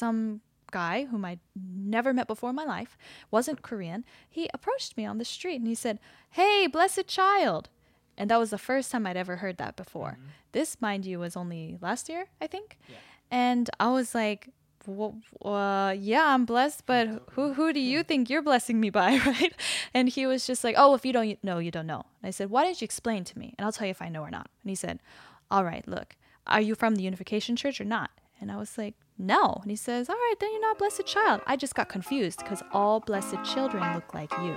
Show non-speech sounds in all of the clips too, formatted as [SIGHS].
some guy whom I'd never met before in my life, wasn't Korean. He approached me on the street and he said, Hey, blessed child. And that was the first time I'd ever heard that before. This, mind you, was only last year, I think. And I was like, well, uh, yeah, I'm blessed, but who who do you [LAUGHS] think you're blessing me by, [LAUGHS] right? And he was just like, oh, if you don't know, you don't know. And I said, why don't you explain to me, and I'll tell you if I know or not. And he said, all right, look, are you from the Unification Church or not? And I was like, no. And he says, all right, then you're not a blessed child. I just got confused because all blessed children look like you.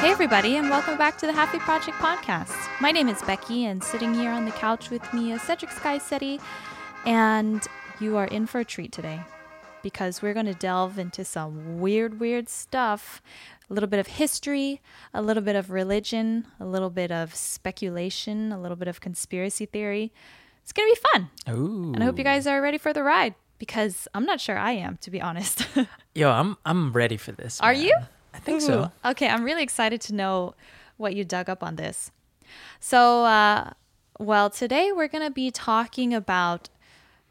Hey, everybody, and welcome back to the Halfie Project podcast. My name is Becky, and sitting here on the couch with me is Cedric Skysetti, and you are in for a treat today because we're going to delve into some weird, weird stuff a little bit of history, a little bit of religion, a little bit of speculation, a little bit of conspiracy theory. It's going to be fun. Ooh. And I hope you guys are ready for the ride because I'm not sure I am, to be honest. [LAUGHS] Yo, I'm I'm ready for this. Are man. you? I think so. Okay, I'm really excited to know what you dug up on this. So, uh, well, today we're going to be talking about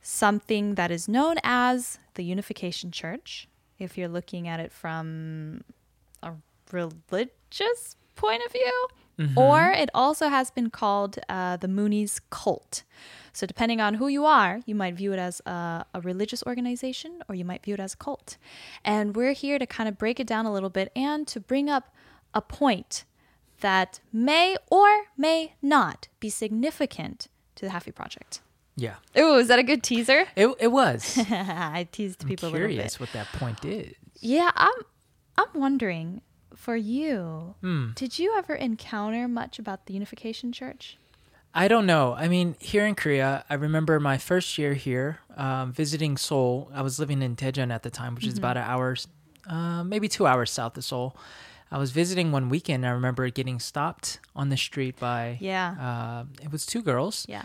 something that is known as the Unification Church, if you're looking at it from a religious point of view, or it also has been called uh, the Moonies cult. So, depending on who you are, you might view it as a, a religious organization or you might view it as a cult. And we're here to kind of break it down a little bit and to bring up a point that may or may not be significant to the Halfie Project. Yeah. Ooh, is that a good teaser? It it was. [LAUGHS] I teased people. I'm people a little bit. curious what that point is. Yeah, I'm I'm wondering for you, Hmm. did you ever encounter much about the Unification Church? I don't know. I mean, here in Korea, I remember my first year here, um, visiting Seoul. I was living in Daejeon at the time, which is Mm-hmm. about an hour, uh, maybe two hours south of Seoul. I was visiting one weekend. I remember getting stopped on the street by Yeah. uh, it was two girls. Yeah.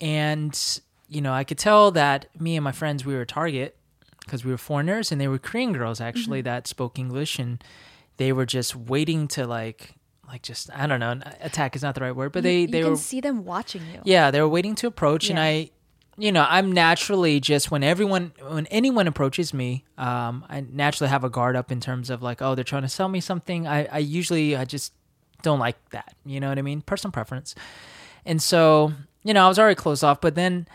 And you know i could tell that me and my friends we were a target because we were foreigners and they were korean girls actually Mm-hmm. that spoke english. And they were just waiting to like like just i don't know attack is not the right word but they you they can were see them watching you. yeah they were waiting to approach. And i you know i'm naturally just when everyone when anyone approaches me um i naturally have a guard up in terms of like oh they're trying to sell me something. I i usually i just don't like that. You know what i mean? Personal preference. And so you know i was already closed off but then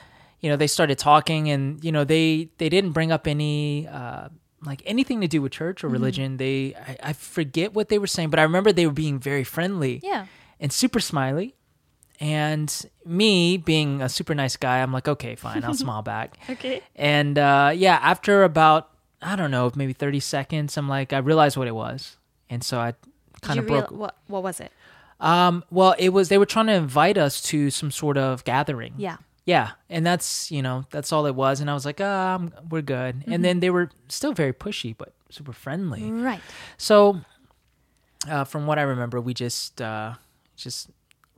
you know they started talking and you know they they didn't bring up any uh like anything to do with church or Mm-hmm. religion they I, I forget what they were saying but i remember they were being very friendly Yeah. and super smiley and me being a super nice guy i'm like okay fine i'll smile back [LAUGHS] Okay. and uh, yeah after about i don't know maybe 30 seconds i'm like i realized what it was and so i kind of real- broke what what was it? Um, well, it was they were trying to invite us to some sort of gathering. Yeah. Yeah, and that's you know that's all it was, and I was like, ah, I'm, we're good. Mm-hmm. And then they were still very pushy, but super friendly. Right. So, uh, from what I remember, we just uh, just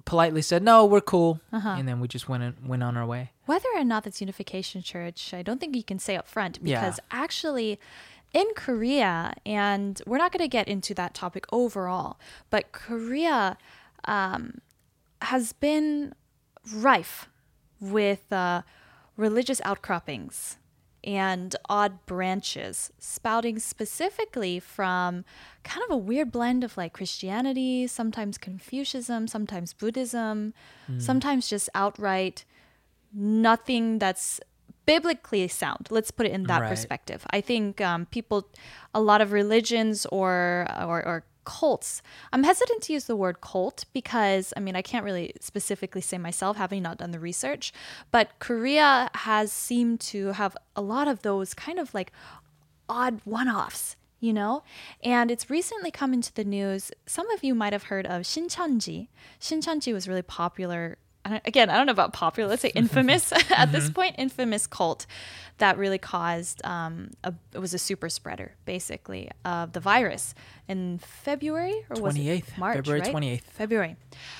politely said, no, we're cool, Uh-huh. and then we just went went on our way. Whether or not that's Unification Church, I don't think you can say up front Yeah. because actually in Korea, and we're not going to get into that topic overall, but Korea um, has been rife with uh, religious outcroppings and odd branches spouting specifically from kind of a weird blend of like Christianity, sometimes Confucianism, sometimes Buddhism, sometimes just outright nothing that's biblically sound. Let's put it in that Right. perspective. I think um, people, a lot of religions or, or or cults. I'm hesitant to use the word cult because I mean I can't really specifically say myself, having not done the research. But Korea has seemed to have a lot of those kind of like odd one-offs. You know, and it's recently come into the news. Some of you might have heard of Shincheonji. Shincheonji was really popular I again, I don't know about popular, let's say [LAUGHS] infamous [LAUGHS] at this point, infamous cult that really caused um, a, it was a super spreader basically of the virus in February or was it 28th, March, February right? 28th. February.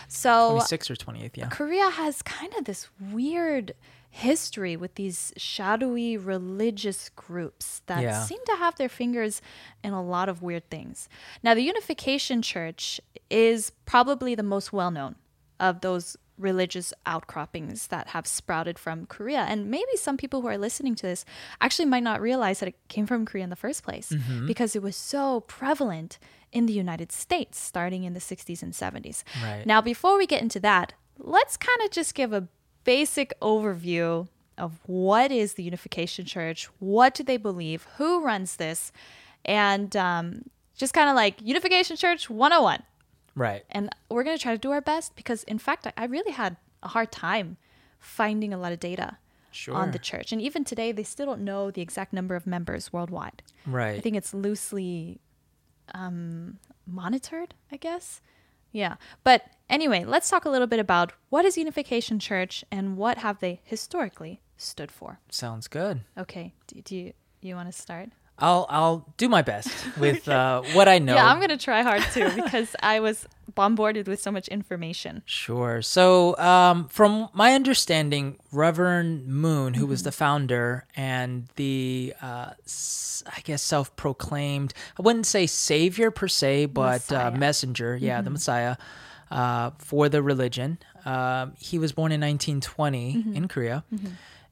So 26 or 28th, yeah. Korea has kind of this weird history with these shadowy religious groups that Yeah. seem to have their fingers in a lot of weird things. Now, the Unification Church is probably the most well known of those religious outcroppings that have sprouted from Korea. And maybe some people who are listening to this actually might not realize that it came from Korea in the first place Mm-hmm. because it was so prevalent in the United States starting in the 60s and 70s. Right. Now, before we get into that, let's kind of just give a basic overview of what is the Unification Church, what do they believe, who runs this, and um, just kind of like Unification Church 101 Right. and we're going to try to do our best because in fact I, I really had a hard time finding a lot of data Sure. on the church and even today they still don't know the exact number of members worldwide Right. i think it's loosely um, monitored i guess yeah but anyway let's talk a little bit about what is unification church and what have they historically stood for Sounds good. okay do, do you you want to start I'll I'll do my best [LAUGHS] with uh, what I know. yeah i'm going to try hard too because [LAUGHS] i was bombarded with so much information. Sure. So, um, from my understanding, Reverend Moon, who was the founder and the, uh, I guess, self proclaimed, I wouldn't say savior per se, but uh, messenger, yeah, the Messiah uh, for the religion. Um, he was born in 1920 in Korea,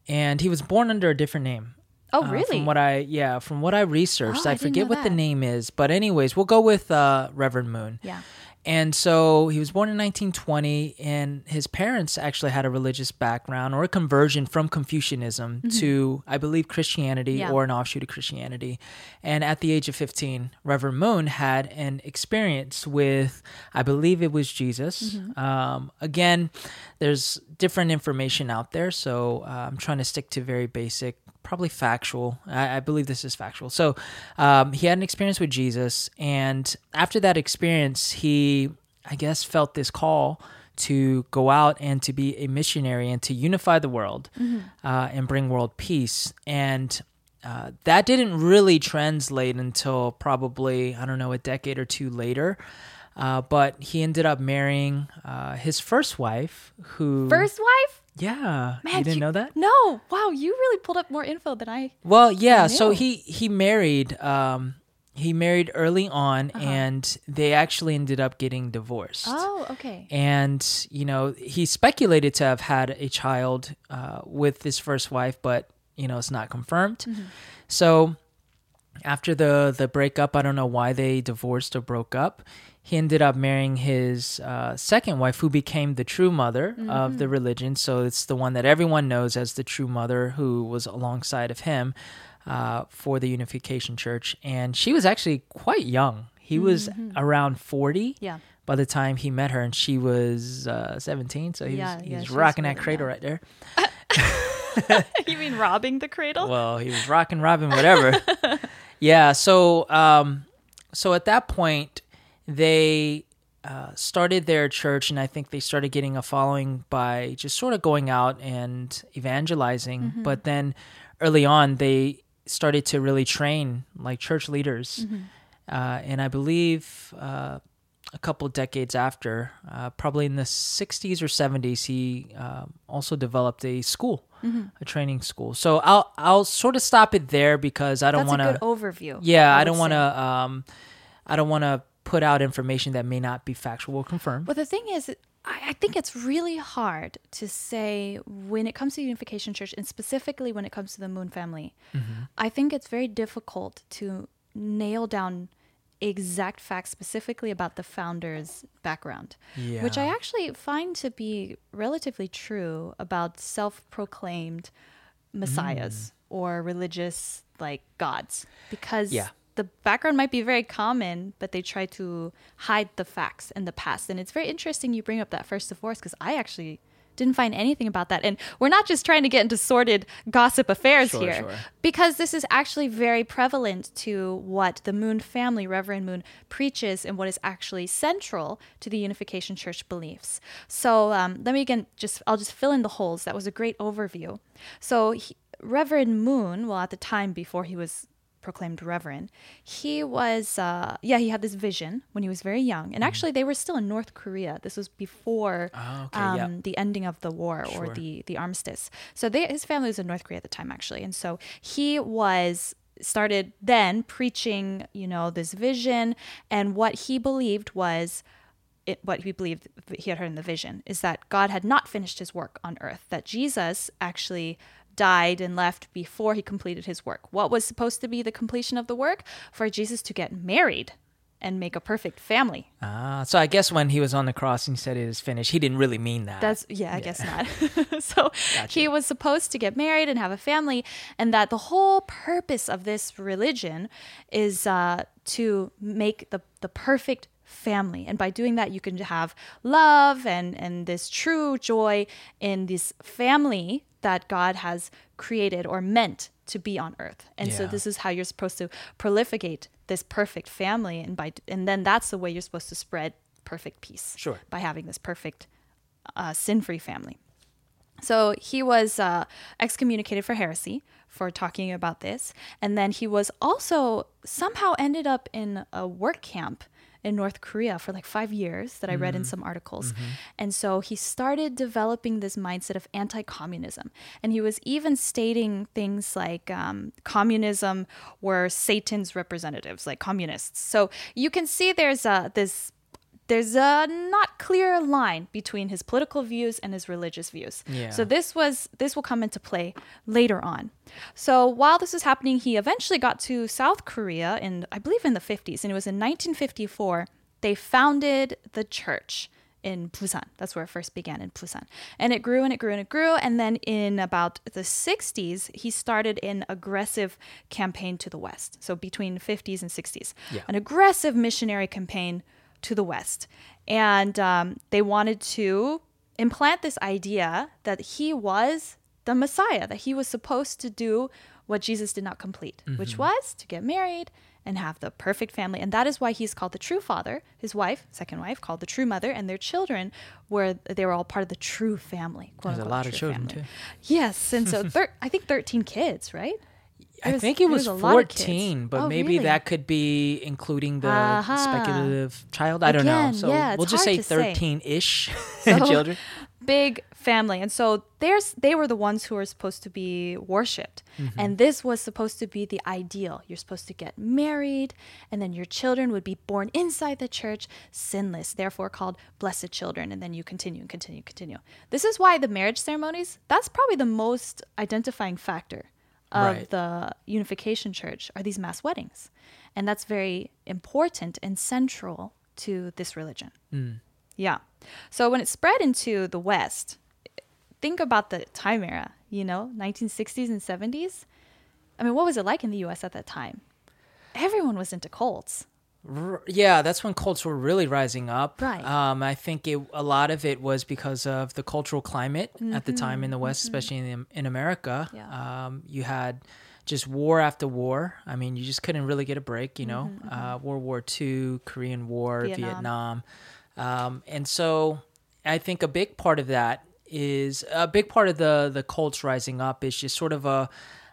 and he was born under a different name. Oh Uh, really From what I yeah, from what I researched, Oh, I I, forget what the name is, but anyways, we'll go with uh, Reverend Moon. yeah And so he was born in 1920, and his parents actually had a religious background or a conversion from Confucianism to, I believe, Christianity Yeah. or an offshoot of Christianity. And at the age of 15, Reverend Moon had an experience with, I believe it was Jesus. Um, again, there's different information out there, so uh, I'm trying to stick to very basic probably factual. I, I believe this is factual. So um, he had an experience with Jesus, and after that experience, he, I guess, felt this call to go out and to be a missionary and to unify the world uh, and bring world peace. And uh, that didn't really translate until probably, I don't know, a decade or two later. Uh, but he ended up marrying uh, his first wife, who first wife yeah, Man, you didn't know that? No. Wow, you really pulled up more info than I. Well, yeah. So he he married. Um, he married early on, Uh-huh. and they actually ended up getting divorced. Oh, okay. And you know, he speculated to have had a child uh, with his first wife, but you know, it's not confirmed. Mm-hmm. So after the the breakup, I don't know why they divorced or broke up. He ended up marrying his uh, second wife, who became the true mother of Mm. the religion. So it's the one that everyone knows as the true mother, who was alongside of him uh, for the Unification Church, and she was actually quite young. He was Mm-hmm. around forty Yeah. by the time he met her, and she was uh, 17. So he Yeah, was, he yeah, was rocking that cradle young. right there. [LAUGHS] [LAUGHS] you mean robbing the cradle? Well, he was rocking, robbing, whatever. [LAUGHS] yeah. So, um, so at that point, they uh, started their church, and I think they started getting a following by just sort of going out and evangelizing. Mm-hmm. But then, early on, they started to really train like church leaders, Mm-hmm. uh, and I believe. Uh, a couple decades after, uh, probably in the 60s or 70s, he um, also developed a school, Mm-hmm. a training school. So I'll I'll sort of stop it there because I don't want to. overview. Yeah, I, would don't want to. Um, I don't want to put out information that may not be factual or confirmed. Well, the thing is, I, I think it's really hard to say when it comes to Unification Church, and specifically when it comes to the Moon family. Mm-hmm. I think it's very difficult to nail down exact facts specifically about the founder's background, which I actually find to be relatively true about self-proclaimed messiahs or religious like gods because Mm. Yeah. the background might be very common, but they try to hide the facts and the past. And it's very interesting you bring up that first divorce because I actually didn't find anything about that. And we're not just trying to get into sordid gossip affairs Sure, here, sure. because this is actually very prevalent to what the Moon family, Reverend Moon, preaches and what is actually central to the Unification Church beliefs. So um, let me again just I'll just fill in the holes. That was a great overview. So he, Reverend Moon, well, at the time before he was proclaimed reverend, he was uh, yeah he had this vision when he was very young, and actually they were still in North Korea. This was before Ah, okay, um, yeah. the ending of the war or the the armistice. So they, his family was in North Korea at the time actually, and so he was started then preaching, you know, this vision and what he believed was it, what he believed he had heard in the vision is that God had not finished his work on earth, that Jesus actually died and left before he completed his work. What was supposed to be the completion of the work? For Jesus to get married and make a perfect family. Ah, so I guess when he was on the cross and he said it is finished, he didn't really mean that. That's yeah, I guess not. [LAUGHS] [LAUGHS] so he was supposed to get married and have a family, and that the whole purpose of this religion is uh, to make the the perfect family and by doing that you can have love and and this true joy in this family that god has created or meant to be on earth and so this is how you're supposed to prolificate this perfect family and by and then that's the way you're supposed to spread perfect peace Sure. by having this perfect uh, sin-free family so he was uh, excommunicated for heresy for talking about this. And then he was also somehow ended up in a work camp in North Korea for like five years that I read in some articles. And so he started developing this mindset of anti communism. And he was even stating things like um, communism were Satan's representatives, like communists. So you can see there's uh, this there's a not clear line between his political views and his religious views. Yeah. So this was this will come into play later on. So while this was happening, he eventually got to South Korea in I believe in the 50s, and it was in 1954 they founded the church in Busan. That's where it first began in Busan. And it grew and it grew and it grew. And then in about the 60s, he started an aggressive campaign to the West. So between 50s and 60s, Yeah. an aggressive missionary campaign to the West. And um, they wanted to implant this idea that he was the Messiah, that he was supposed to do what Jesus did not complete, which was to get married and have the perfect family. And that is why he's called the true father. His wife, second wife, called the true mother, and their children were they were all part of the true family. There's a unquote, lot of children, family. too. Yes, and so [LAUGHS] thir- I think thirteen kids, right? I was- think it was, was a lot of kids. 14, but Oh, maybe really? that could be including the Aha. speculative child. I don't know. So yeah, we'll just say 13 ish [LAUGHS] So- children. big family and so there's they were the ones who were supposed to be worshipped mm-hmm. and this was supposed to be the ideal you're supposed to get married and then your children would be born inside the church sinless therefore called blessed children and then you continue and continue and continue this is why the marriage ceremonies that's probably the most identifying factor of Right. the unification church are these mass weddings and that's very important and central to this religion hmm. yeah. So when it spread into the West, think about the time era, you know, 1960s and 70s. I mean, what was it like in the US at that time? Everyone was into cults. R- Yeah, that's when cults were really rising up. Right. Um, I think it, a lot of it was because of the cultural climate at the time in the West, especially in, in America. Mm-hmm. Yeah. Um, you had just war after war. I mean, you just couldn't really get a break, you know. Uh, World War II, Korean War, Mm-hmm, Vietnam. Vietnam. Um, and so I think a big part of that is a big part of the, the cults rising up is just sort of a,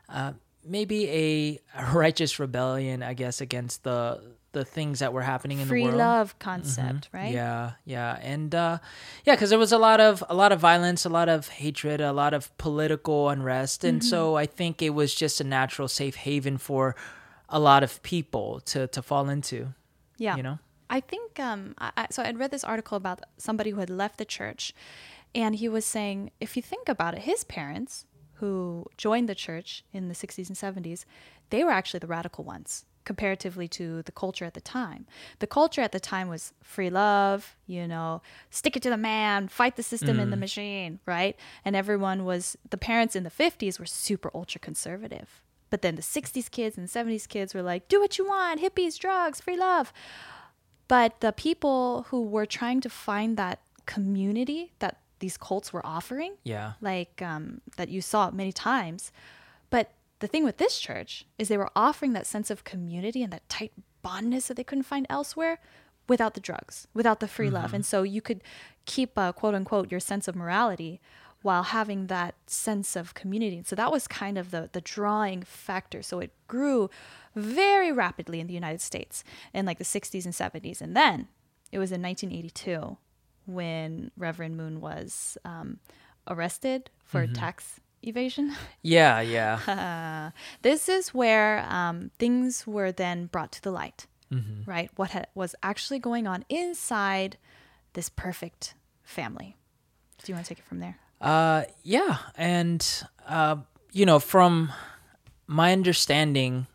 uh, maybe a [LAUGHS] righteous rebellion, I guess, against the the things that were happening in Free the world. love concept, right? Yeah, yeah, and uh, yeah, because there was a lot of a lot of violence, a lot of hatred, a lot of political unrest, and Mm-hmm. so I think it was just a natural safe haven for a lot of people to to fall into. Yeah. you know. I think um I, I, so I'd read this article about somebody who had left the church and he was saying if you think about it his parents who joined the church in the 60s and 70s they were actually the radical ones comparatively to the culture at the time. The culture at the time was free love, you know, stick it to the man, fight the system in the machine, right? And everyone was the parents in the 50s were super ultra conservative. But then the 60s kids and 70s kids were like, do what you want, hippies, drugs, free love. But the people who were trying to find that community that these cults were offering, Yeah. like um, that you saw many times. But the thing with this church is they were offering that sense of community and that tight bondness that they couldn't find elsewhere without the drugs, without the free love. And so you could keep, uh, quote unquote, your sense of morality while having that sense of community. So that was kind of the, the drawing factor. So it grew very rapidly in the United States in like the 60s and 70s. And then it was in 1982 when Reverend Moon was um, arrested for tax evasion. Yeah, yeah. [LAUGHS] this is where um, things were then brought to the light, right? What ha- was actually going on inside this perfect family. Do you want to take it from there? Uh, yeah, and uh, you know, from my understanding,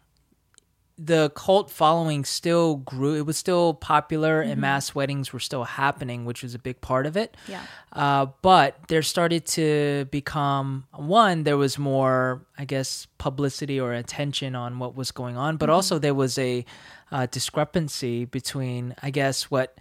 the cult following still grew. It was still popular, and mass weddings were still happening, which was a big part of it. Yeah. Uh, but there started to become one. There was more, I guess, publicity or attention on what was going on, but also there was a uh, discrepancy between, I guess, what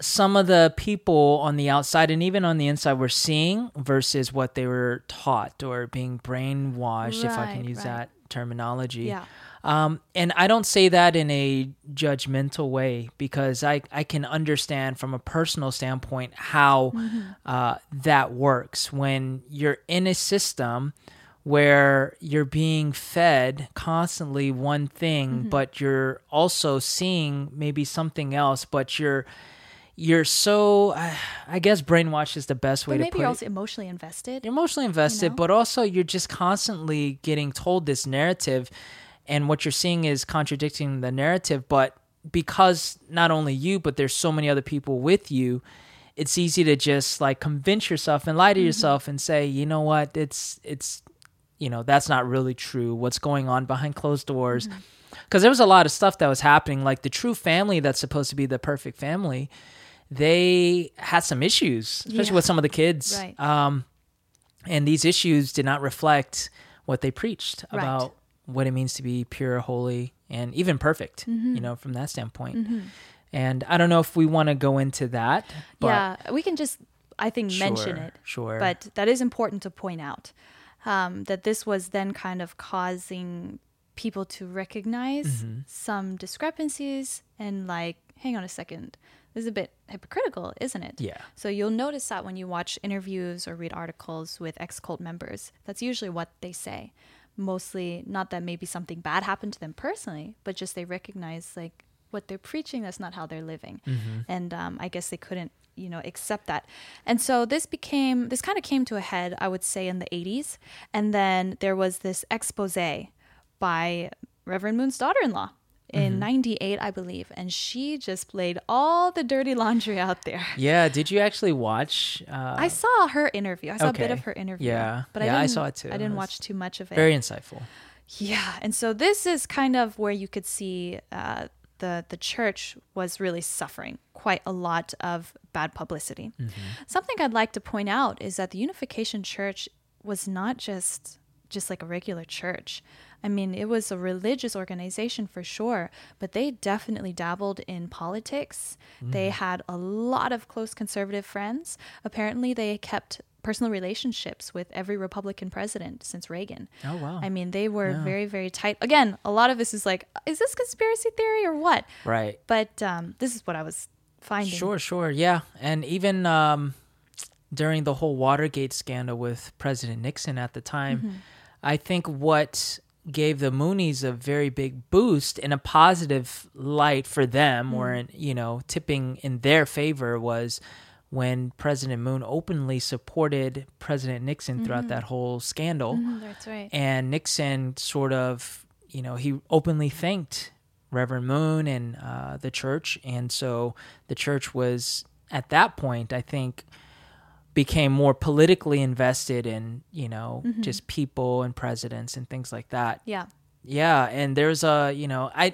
some of the people on the outside and even on the inside were seeing versus what they were taught or being brainwashed, if I can use right. that terminology. Yeah. Um, and I don't say that in a judgmental way because I, I can understand from a personal standpoint how uh, that works when you're in a system where you're being fed constantly one thing, but you're also seeing maybe something else, but you're you're so I guess brainwashed is the best way But to put you're it also emotionally invested. you're emotionally invested, know? but also you're just constantly getting told this narrative, and what you're seeing is contradicting the narrative. But because not only you, but there's so many other people with you, it's easy to just like convince yourself and lie to yourself and say, you know what, it's it's you know that's not really true. What's going on behind closed doors? Because there was a lot of stuff that was happening, like the true family that's supposed to be the perfect family. They had some issues, especially Yeah. with some of the kids. Right. Um, and these issues did not reflect what they preached Right. about what it means to be pure, holy, and even perfect. Mm-hmm. You know, from that standpoint. And I don't know if we want to go into that. But yeah, we can just, I think, mention it. sure. But that is important to point out um, that this was then kind of causing people to recognize Mm-hmm. some discrepancies and, like, hang on a second, this is a bit hypocritical, isn't it? Yeah. So you'll notice that when you watch interviews or read articles with ex cult members, that's usually what they say. Mostly, not that maybe something bad happened to them personally, but just they recognize like what they're preaching, that's not how they're living. And um, I guess they couldn't, you know, accept that. And so this became, this kind of came to a head, I would say, in the 80s. And then there was this expose by Reverend Moon's daughter in law. In 98, I believe. And she just laid all the dirty laundry out there. yeah, did you actually watch? Uh, I saw her interview. I saw a bit of her interview. Yeah. but Yeah, I, I saw it too. I didn't watch too much of it. very insightful. yeah, and so this is kind of where you could see uh, the the church was really suffering quite a lot of bad publicity. Something I'd like to point out is that the Unification Church was not just just like a regular church. I mean, it was a religious organization for sure, but they definitely dabbled in politics. They had a lot of close conservative friends. Apparently, they kept personal relationships with every Republican president since Reagan. Oh, wow. I mean, they were Yeah. very, very tight. Again, a lot of this is like, is this conspiracy theory or what? Right. But um, this is what I was finding. Sure, sure. Yeah. And even um, during the whole Watergate scandal with President Nixon at the time, Mm-hmm. I think what gave the Moonies a very big boost in a positive light for them or Mm. in, you know, tipping in their favor was when President Moon openly supported President Nixon throughout that whole scandal Mhm, that's right. and Nixon sort of, you know, he openly thanked Reverend Moon and uh, the church, and so the church was at that point, I think, became more politically invested in, you know, just people and presidents and things like that. Yeah. Yeah, and there's a, you know, I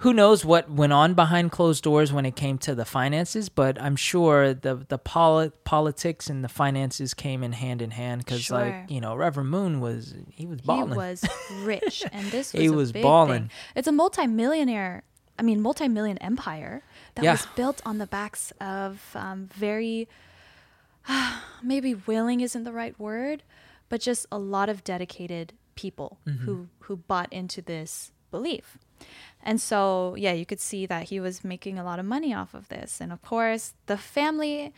who knows what went on behind closed doors when it came to the finances, but I'm sure the the poli- politics and the finances came in hand in hand cuz Sure. like, you know, Reverend Moon was he was balling. He was rich, and [LAUGHS] this was He was balling. It's a multi-millionaire. I mean, multi-million empire that Yeah. was built on the backs of um, very, [SIGHS] maybe willing isn't the right word, but just a lot of dedicated people Mm-hmm. who who bought into this belief. And so, yeah, you could see that he was making a lot of money off of this. And of course, the family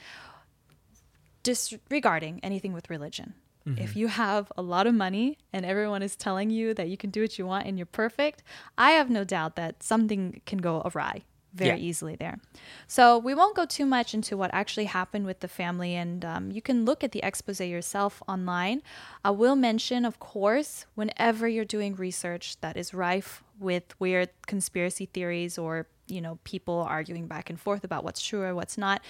disregarding anything with religion. If you have a lot of money and everyone is telling you that you can do what you want and you're perfect, I have no doubt that something can go awry very Yeah. easily there. So we won't go too much into what actually happened with the family, and um, you can look at the expose yourself online. I will mention, of course, whenever you're doing research that is rife with weird conspiracy theories or you know people arguing back and forth about what's true or what's not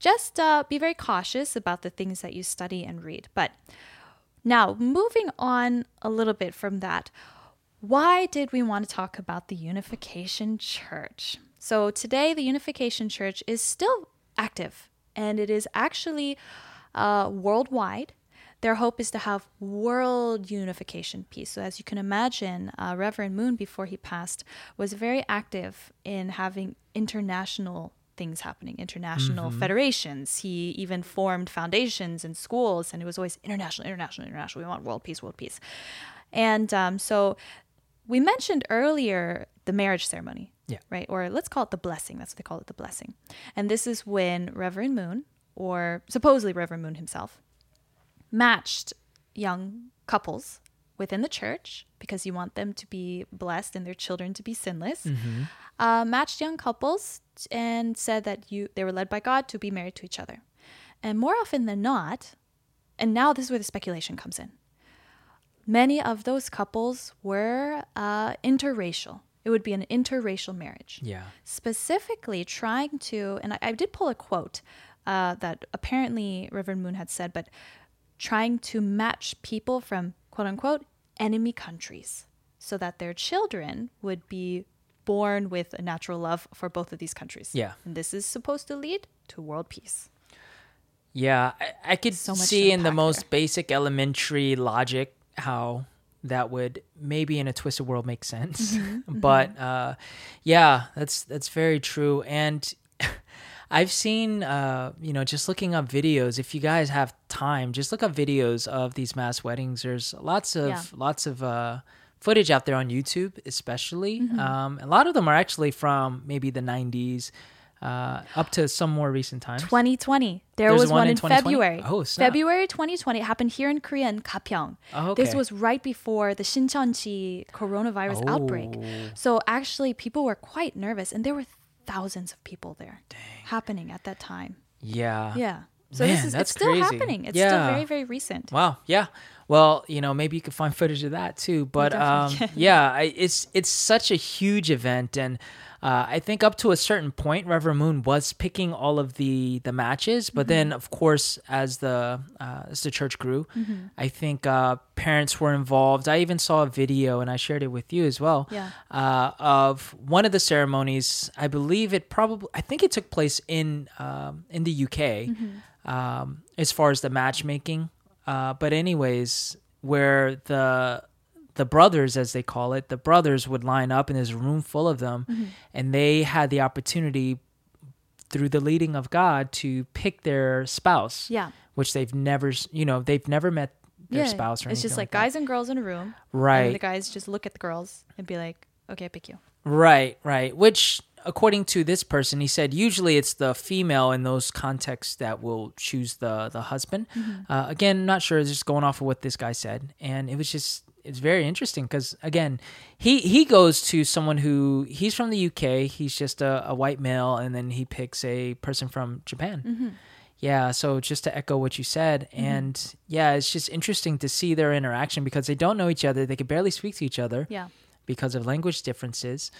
just uh, be very cautious about the things that you study and read. But now, moving on a little bit from that, why did we want to talk about the Unification Church? So, today, the Unification Church is still active and it is actually uh, worldwide. Their hope is to have world unification peace. So, as you can imagine, uh, Reverend Moon, before he passed, was very active in having international things happening, international federations. He even formed foundations and schools, and it was always international, international, international. We want world peace, world peace. And um, so we mentioned earlier the marriage ceremony. Yeah. Right. Or let's call it the blessing. That's what they call it, the blessing. And this is when Reverend Moon, or supposedly Reverend Moon himself, matched young couples within the church because you want them to be blessed and their children to be sinless. Uh, matched young couples and said that you they were led by God to be married to each other. And more often than not, and now this is where the speculation comes in. Many of those couples were uh, interracial. It would be an interracial marriage Yeah. specifically trying to, and I, I did pull a quote uh, that apparently Reverend Moon had said, but trying to match people from quote unquote enemy countries so that their children would be born with a natural love for both of these countries. Yeah. And this is supposed to lead to world peace. Yeah, I, I could So see in the most there. basic elementary logic how that would maybe in a twisted world make sense. Mm-hmm, [LAUGHS] but uh, yeah, that's that's very true. And [LAUGHS] I've seen, uh, you know, just looking up videos. If you guys have time, just look up videos of these mass weddings. There's lots of Yeah. lots of uh, footage out there on YouTube, especially. Mm-hmm. Um, a lot of them are actually from maybe the '90s. Uh, up to some more recent times. 2020. There There's was one one, in in, February. Oh, snap. February 2020. It happened here in Korea in Gapyeong. Oh, okay. This was right before the Shincheonji coronavirus outbreak. Oh. So actually, people were quite nervous, and there were thousands of people there Dang. happening at that time. Yeah. Yeah. So Man, this is that's it's still crazy. happening. It's Yeah. still very very recent. Wow. Yeah. Well, you know, maybe you could find footage of that too. But um, yeah, I, it's it's such a huge event, and uh, I think up to a certain point, Reverend Moon was picking all of the the matches. But then, Mm-hmm. of course, as the uh, as the church grew, Mm-hmm. I think uh, parents were involved. I even saw a video, and I shared it with you as well. Yeah. Uh, of one of the ceremonies, I believe it probably, I think it took place in um, in the UK, Mm-hmm. um, as far as the matchmaking. Uh, but anyways, where the the brothers, as they call it, the brothers would line up, in there's a room full of them, Mm-hmm. and they had the opportunity through the leading of God to pick their spouse, Yeah. which they've never, you know, they've never met their yeah. spouse or it's just like that. guys and girls in a room. Right? the guys just look at the girls and be like, "Okay, I pick you." Right, right. Which, according to this person, he said usually it's the female in those contexts that will choose the the husband. Uh, again, not sure. Just going off of what this guy said, and it was just it's very interesting because again, he he goes to someone who he's from the UK. He's just a, a white male, and then he picks a person from Japan. Yeah, so just to echo what you said, and yeah, it's just interesting to see their interaction because they don't know each other. They could barely speak to each other Yeah. because of language differences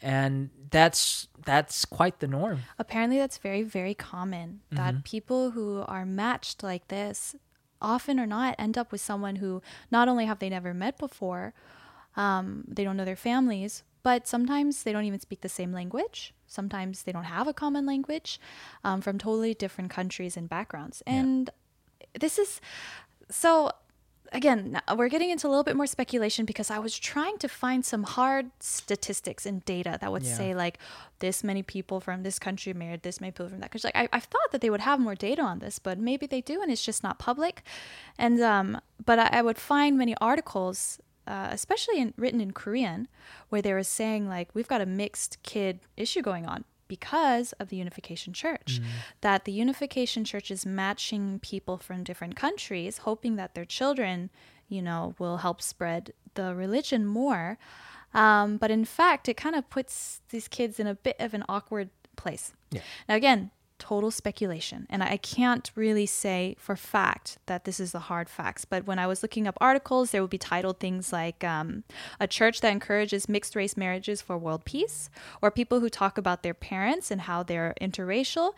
and that's that's quite the norm Apparently, that's very, very common Mm-hmm. that people who are matched like this often or not end up with someone who not only have they never met before, um, they don't know their families, but sometimes they don't even speak the same language. Sometimes they don't have a common language um, from totally different countries and backgrounds. And this is so again, we're getting into a little bit more speculation because I was trying to find some hard statistics and data that would Yeah. say like this many people from this country married this many people from that country. Like I, I thought that they would have more data on this, but maybe they do, and it's just not public. And um, but I, I would find many articles. Uh, especially in, written in Korean, where they were saying like we've got a mixed kid issue going on because of the Unification Church. That the Unification Church is matching people from different countries, hoping that their children, you know, will help spread the religion more. Um, but in fact, it kind of puts these kids in a bit of an awkward place. Yeah. Now, again, total speculation. And I can't really say for fact that this is the hard facts. But when I was looking up articles, there would be titled things like um, a church that encourages mixed race marriages for world peace, or people who talk about their parents and how they're interracial.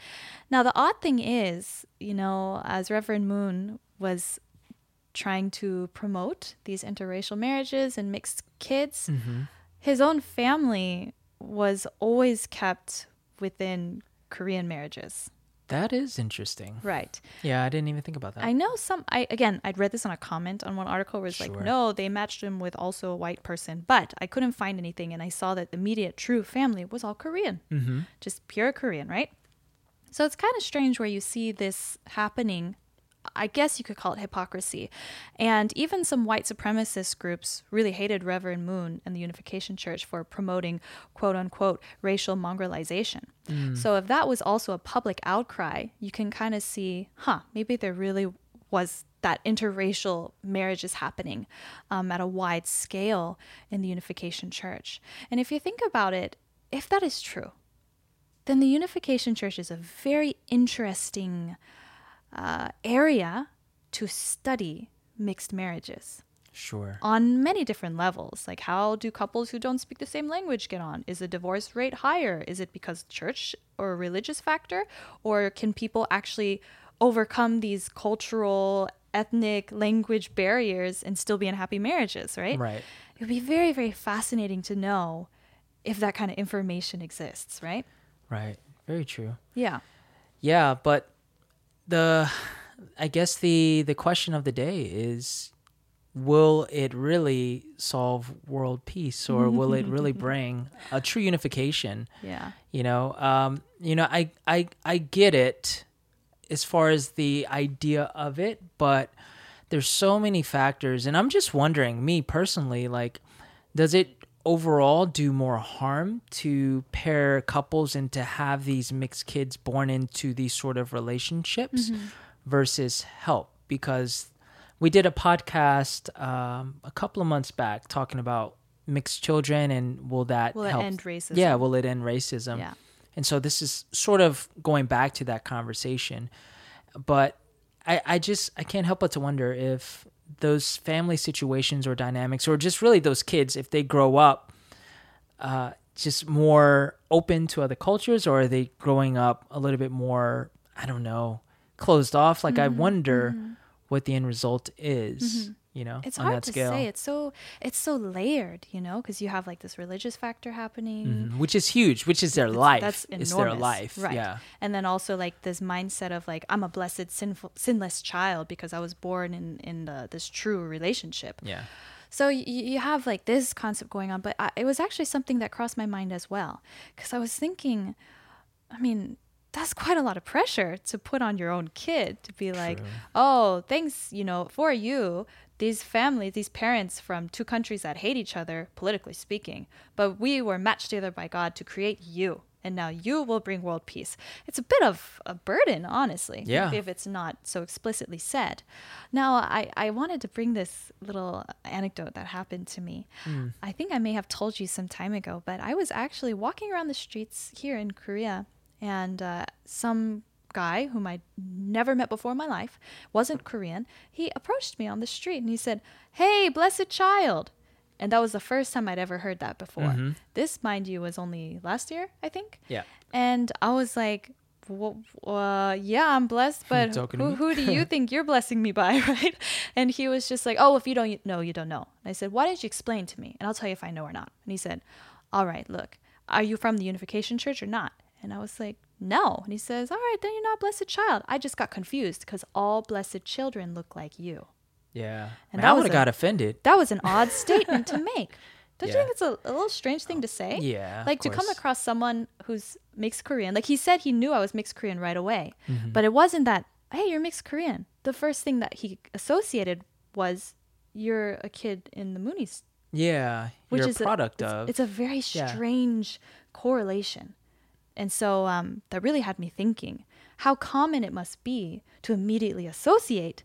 Now, the odd thing is, you know, as Reverend Moon was trying to promote these interracial marriages and mixed kids, his own family was always kept within Korean marriages. That is interesting. Right. Yeah, I didn't even think about that. I know some I again I'd read this on a comment on one article where it's like, no, they matched him with also a white person. But I couldn't find anything and I saw that the immediate true family was all Korean. mm-hmm. Just pure Korean, right? So it's kind of strange where you see this happening. I guess you could call it hypocrisy. And even some white supremacist groups really hated Reverend Moon and the Unification Church for promoting quote unquote racial mongrelization. So if that was also a public outcry, you can kind of see, huh, maybe there really was that interracial marriage is happening um, at a wide scale in the Unification Church. And if you think about it, if that is true, then the Unification Church is a very interesting uh, area to study mixed marriages Sure. on many different levels. Like, how do couples who don't speak the same language get on? Is the divorce rate higher? Is it because church or religious factor? Or can people actually overcome these cultural, ethnic, language barriers and still be in happy marriages, right? Right. It would be very, very fascinating to know if that kind of information exists, right? Right. Very true. Yeah. Yeah, but the I guess the the question of the day is will it really solve world peace or [LAUGHS] will it really bring a true unification? Yeah. You know, um, you know, I I I get it as far as the idea of it, but there's so many factors and I'm just wondering, me personally, like does it overall do more harm to pair couples and to have these mixed kids born into these sort of relationships versus help because we did a podcast um, a couple of months back talking about mixed children and will that Will it help end racism? yeah will it end racism Yeah. and so this is sort of going back to that conversation but I, I just i can't help but to wonder if those family situations or dynamics or just really those kids if they grow up uh, just more open to other cultures or are they growing up a little bit more i don't know closed off? Like i Mm-hmm. wonder what the end result is you know It's hard to scale say. It's so it's so layered, you know, because you have like this religious factor happening. Mhm. which is huge which is their It's- life That's it's enormous. their life right? yeah And then also like this mindset of like I'm a blessed, sinful, sinless child because I was born in in the, this true relationship. yeah So you, you have like this concept going on, but I, it was actually something that crossed my mind as well because I was thinking, I mean, that's quite a lot of pressure to put on your own kid to be like, True. oh, thanks, you know, for you, these families, these parents from two countries that hate each other, politically speaking, but we were matched together by God to create you. And now you will bring world peace. It's a bit of a burden, honestly, Yeah. if it's not so explicitly said. Now, I, I wanted to bring this little anecdote that happened to me. I think I may have told you some time ago, but I was actually walking around the streets here in Korea, and uh, some guy whom I'd never met before in my life, wasn't Korean, he approached me on the street and he said, Hey, blessed child. And that was the first time I'd ever heard that before. Mhm. This, mind you, was only last year, I think. yeah And I was like, well, uh, yeah, I'm blessed, but [LAUGHS] who, who do you [LAUGHS] think you're blessing me by, [LAUGHS] right? And he was just like, oh, if you don't know, you don't know. And I said, why don't you explain to me? And I'll tell you if I know or not. And he said, all right, look, are you from the Unification Church or not? And I was like, no. And he says, all right, then you're not a blessed child. I just got confused because all blessed children look like you. Yeah. And Man, that I would have got offended. That was an odd statement to [LAUGHS] make. Don't you think it's a, a little strange thing to say? Yeah. like to come across someone who's mixed Korean. Like he said he knew I was mixed Korean right away. Mm-hmm. But it wasn't that, hey, you're mixed Korean. The first thing that he associated was you're a kid in the Moonies. Yeah. Which you're is a product it's, of. it's a very Yeah. strange correlation. And so um, that really had me thinking how common it must be to immediately associate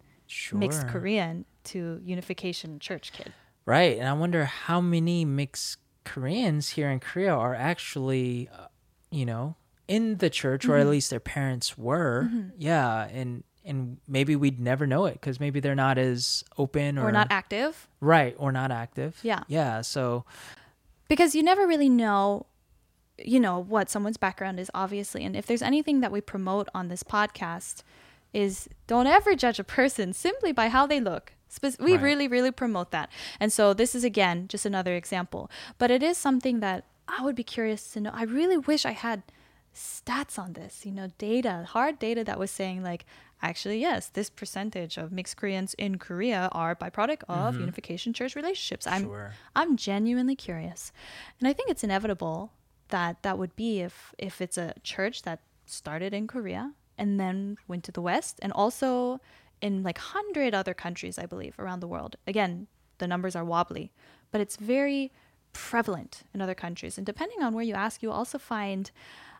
mixed Korean to Unification Church kid. Right. And I wonder how many mixed Koreans here in Korea are actually, uh, you know, in the church, or at least their parents were. Mm-hmm. Yeah, and and maybe we'd never know it because maybe they're not as open or, or not active. right or not active. Yeah. yeah. So because you never really know you know what someone's background is obviously. And if there's anything that we promote on this podcast is don't ever judge a person [LAUGHS] simply by how they look. Spe- we Right. really really promote that. And so this is again just another example. But it is something that i would be curious to know. I really wish i had stats on this you know data hard data that was saying like actually yes this percentage of mixed koreans in korea are byproduct of mm-hmm. unification church relationships. I'm Sure. i'm genuinely curious. And i think it's inevitable that that would be if if it's a church that started in korea and then went to the west and also in like 100 other countries i believe around the world again the numbers are wobbly but it's very prevalent in other countries and depending on where you ask you also find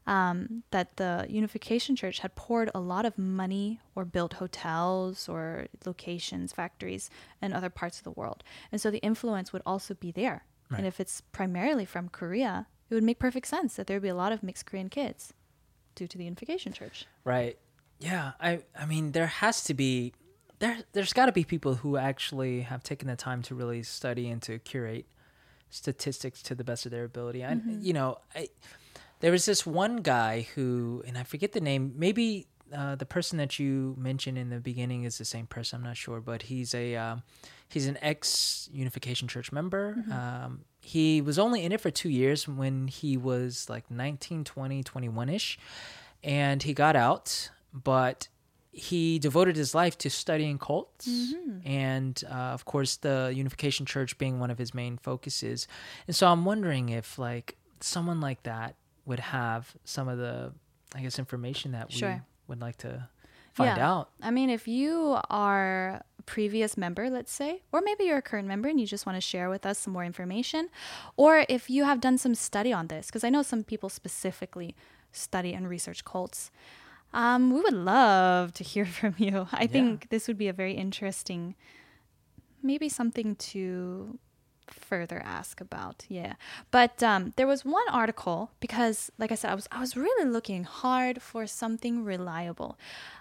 um, that the Unification Church had poured a lot of money or built hotels or locations, factories, in other parts of the world. And so the influence would also be there. And if it's primarily from Korea, it would make perfect sense that there would be a lot of mixed Korean kids due to the Unification Church. Right. Yeah. I I mean there has to be there there's got to be people who actually have taken the time to really study and to curate statistics to the best of their ability. I you know, I there was this one guy who and I forget the name, maybe uh, the person that you mentioned in the beginning is the same person. I'm not sure, but he's a um, he's an ex Unification Church member. Um, he was only in it for two years when he was like 19, 20, 21 ish, and he got out, but he devoted his life to studying cults and uh, of course the unification church being one of his main focuses. And so i'm wondering if like someone like that would have some of the i guess information that we would like to find Yeah. out I mean, if you are a previous member, let's say, or maybe you're a current member and you just want to share with us some more information, or if you have done some study on this, because I know some people specifically study and research cults, um, we would love to hear [LAUGHS] from you. I think this would be a very interesting, maybe something to further ask about yeah. But um, there was one article because like i said i was i was really looking hard for something reliable.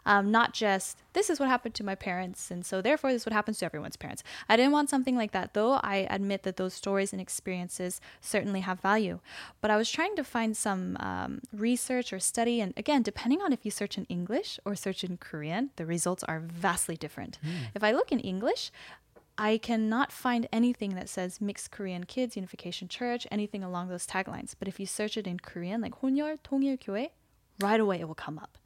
Um, not just this is what happened to my parents and so therefore this is what happens to everyone's parents. I didn't want something like that though i admit that those stories and experiences certainly have value. But i was trying to find some um, research or study and again depending on if you search in english or search in korean the results are vastly different. If i look in english I cannot find anything that says Mixed Korean Kids Unification Church, anything along those taglines. But if you search it in Korean, like 혼혈 통일 교회, right away it will come up.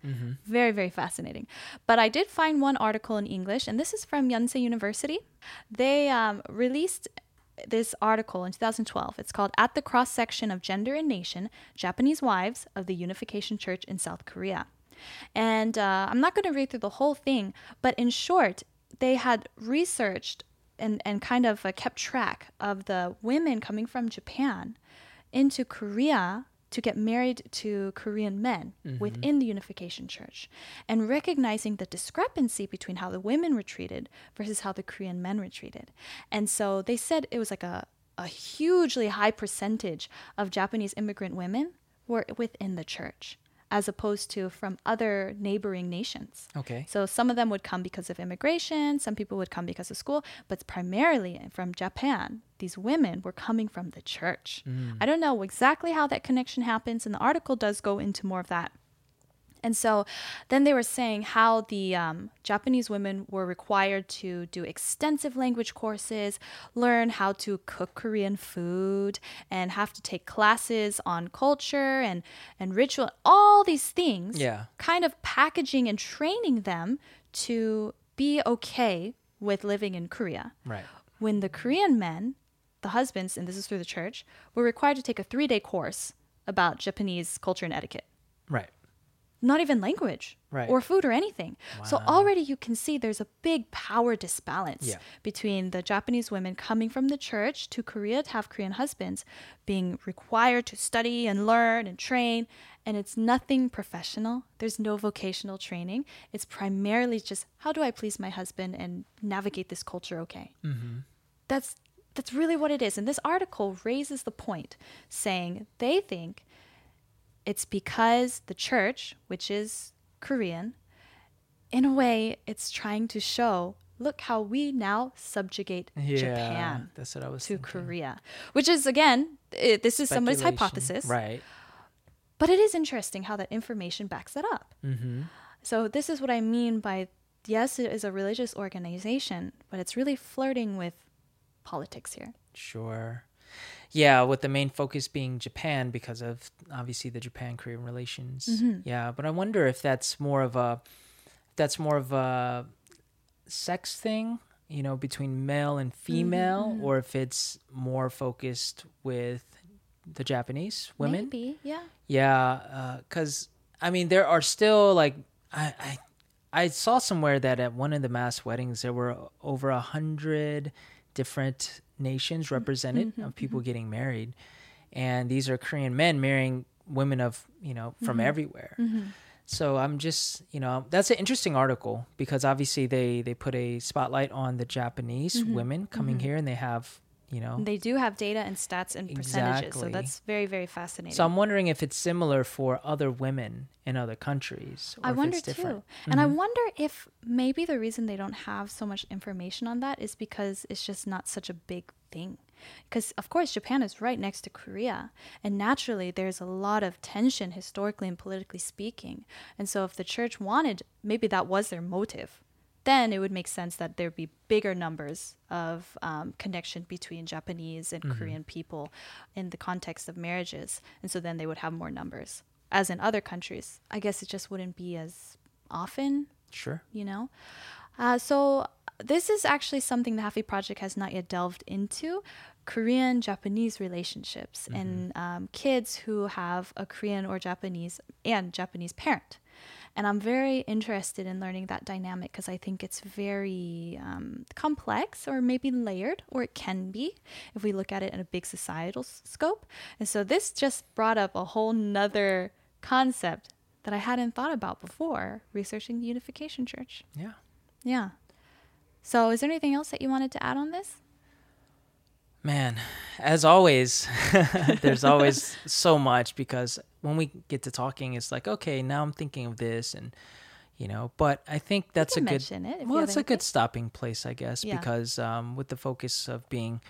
Very, very fascinating. But I did find one article in English, and this is from Yonsei University. They um, released this article in 2012. It's called At the Cross Section of Gender and Nation Japanese Wives of the Unification Church in South Korea. And uh, I'm not going to read through the whole thing, but in short, they had researched and, and kind of uh, kept track of the women coming from Japan into Korea to get married to Korean men within the Unification Church and recognizing the discrepancy between how the women were treated versus how the Korean men were treated. And so they said it was like a, a hugely high percentage of Japanese immigrant women were within the church as opposed to from other neighboring nations. okay So some of them would come because of immigration, some people would come because of school, but primarily from Japan, these women were coming from the church. Mm. I don't know exactly how that connection happens, and the article does go into more of that. And so then they were saying how the um, Japanese women were required to do extensive language courses, learn how to cook Korean food, and have to take classes on culture and, and ritual, all these things Yeah. kind of packaging and training them to be okay with living in Korea. right When the Korean men, the husbands, and this is through the church, were required to take a three day course about Japanese culture and etiquette. right Not even language Right. or food or anything. So already you can see there's a big power disbalance Yeah. between the Japanese women coming from the church to Korea to have Korean husbands being required to study and learn and train. And it's nothing professional. There's no vocational training. It's primarily just how do I please my husband and navigate this culture okay? Mm-hmm. That's that's really what it is. And this article raises the point saying they think it's because the church, which is Korean, in a way, it's trying to show look how we now subjugate Japan That's what I was to thinking. Korea, which is again, it, this is somebody's hypothesis, Right. but it is interesting how that information backs it up. Mm-hmm. So this is what I mean by yes, it is a religious organization, but it's really flirting with politics here. Sure. Yeah, with the main focus being Japan because of obviously the Japan Korean relations. Mm-hmm. Yeah, but I wonder if that's more of a that's more of a sex thing, you know, between male and female Mm-hmm, or if it's more focused with the Japanese women. Maybe, yeah. Yeah, because I mean, there are still like I, I I saw somewhere that at one of the mass weddings there were over a hundred different nations mm-hmm. represented of mm-hmm. people mm-hmm. getting married, and these are Korean men marrying women of you know from everywhere. So I'm just you know that's an interesting article because obviously they they put a spotlight on the Japanese women coming here and they have you know They do have data and stats and percentages, so that's very, very fascinating. So I'm wondering if it's similar for other women in other countries. Or I wonder too. different. And I Mm-hmm. wonder if maybe the reason they don't have so much information on that is because it's just not such a big thing. Because, of course, Japan is right next to Korea. And naturally, there's a lot of tension historically and politically speaking. And so, if the church wanted, maybe that was their motive, then it would make sense that there'd be bigger numbers of um, connection between Japanese and Korean people in the context of marriages. And so then they would have more numbers. As in other countries, I guess it just wouldn't be as often, Sure. you know? Uh, so this is actually something the Halfie Project has not yet delved into. Korean Japanese relationships and um, kids who have a Korean or Japanese and Japanese parent. And I'm very interested in learning that dynamic because I think it's very um, complex or maybe layered, or it can be if we look at it in a big societal scope. And so this just brought up a whole nother concept that I hadn't thought about before researching the Unification Church. Yeah. Yeah. So is there anything else that you wanted to add on this? Man, as always, [LAUGHS] there's always so much because when we get to talking, it's like, okay, now I'm thinking of this and you know, but I think that's a good it well, it's a good stopping place, I guess, Yeah. because um, with the focus of being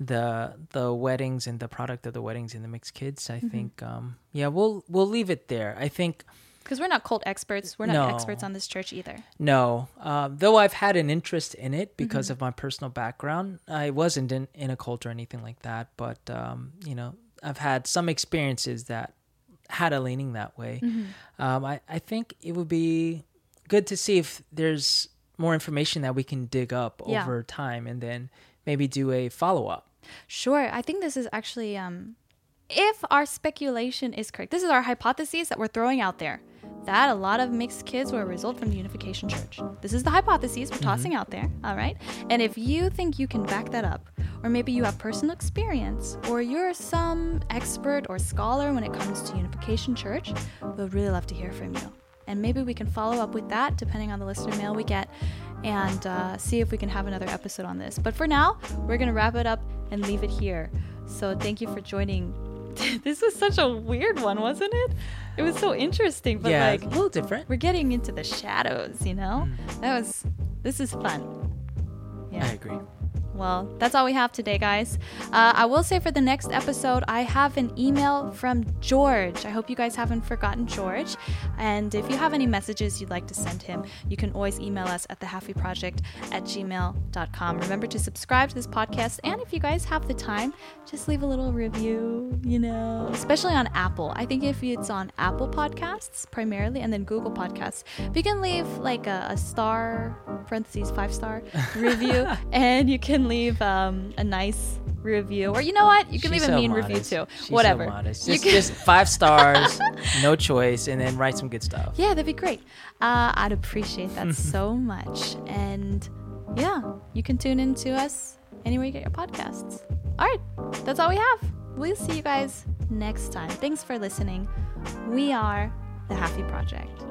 the the weddings and the product of the weddings and the mixed kids, I Mm-hmm. think um, yeah, we'll we'll leave it there. I think Because we're not cult experts. We're not No. experts on this church either. No, uh, though I've had an interest in it because Mm-hmm. of my personal background. I wasn't in, in a cult or anything like that, but um, you know, I've had some experiences that had a leaning that way. Mm-hmm. Um, I, I think it would be good to see if there's more information that we can dig up Yeah. over time and then maybe do a follow up. Sure. I think this is actually, um, if our speculation is correct, this is our hypotheses that we're throwing out there that a lot of mixed kids were a result from the Unification Church. This is the hypotheses we're tossing out there, all right? And if you think you can back that up, or maybe you have personal experience, or you're some expert or scholar when it comes to Unification Church, we'd really love to hear from you. And maybe we can follow up with that depending on the listener mail we get and uh, see if we can have another episode on this. But for now, we're going to wrap it up and leave it here. So thank you for joining. [LAUGHS] this was such a weird one, wasn't it? It was so interesting, but yeah, like a little different. we're getting into the shadows, you know? Hmm. That was, this is fun. Yeah. I agree. Well, that's all we have today, guys. Uh, I will say for the next episode, I have an email from George. I hope you guys haven't forgotten George. And if you have any messages you'd like to send him, you can always email us at thehalfieproject at gmail.com. Remember to subscribe to this podcast. And if you guys have the time, just leave a little review, you know, especially on Apple. I think if it's on Apple Podcasts primarily and then Google Podcasts, if you can leave like a, a star, parentheses, five star [LAUGHS] review, and you can leave um, a nice review. Or you know what? You can She's leave a so mean modest. review too. She's Whatever. So modest. Just, can- just five stars, [LAUGHS] no choice, and then write some good stuff. Yeah, that'd be great. Uh, I'd appreciate that [LAUGHS] so much. And yeah, you can tune in to us anywhere you get your podcasts. All right, that's all we have. We'll see you guys next time. Thanks for listening. We are the Halfie Project.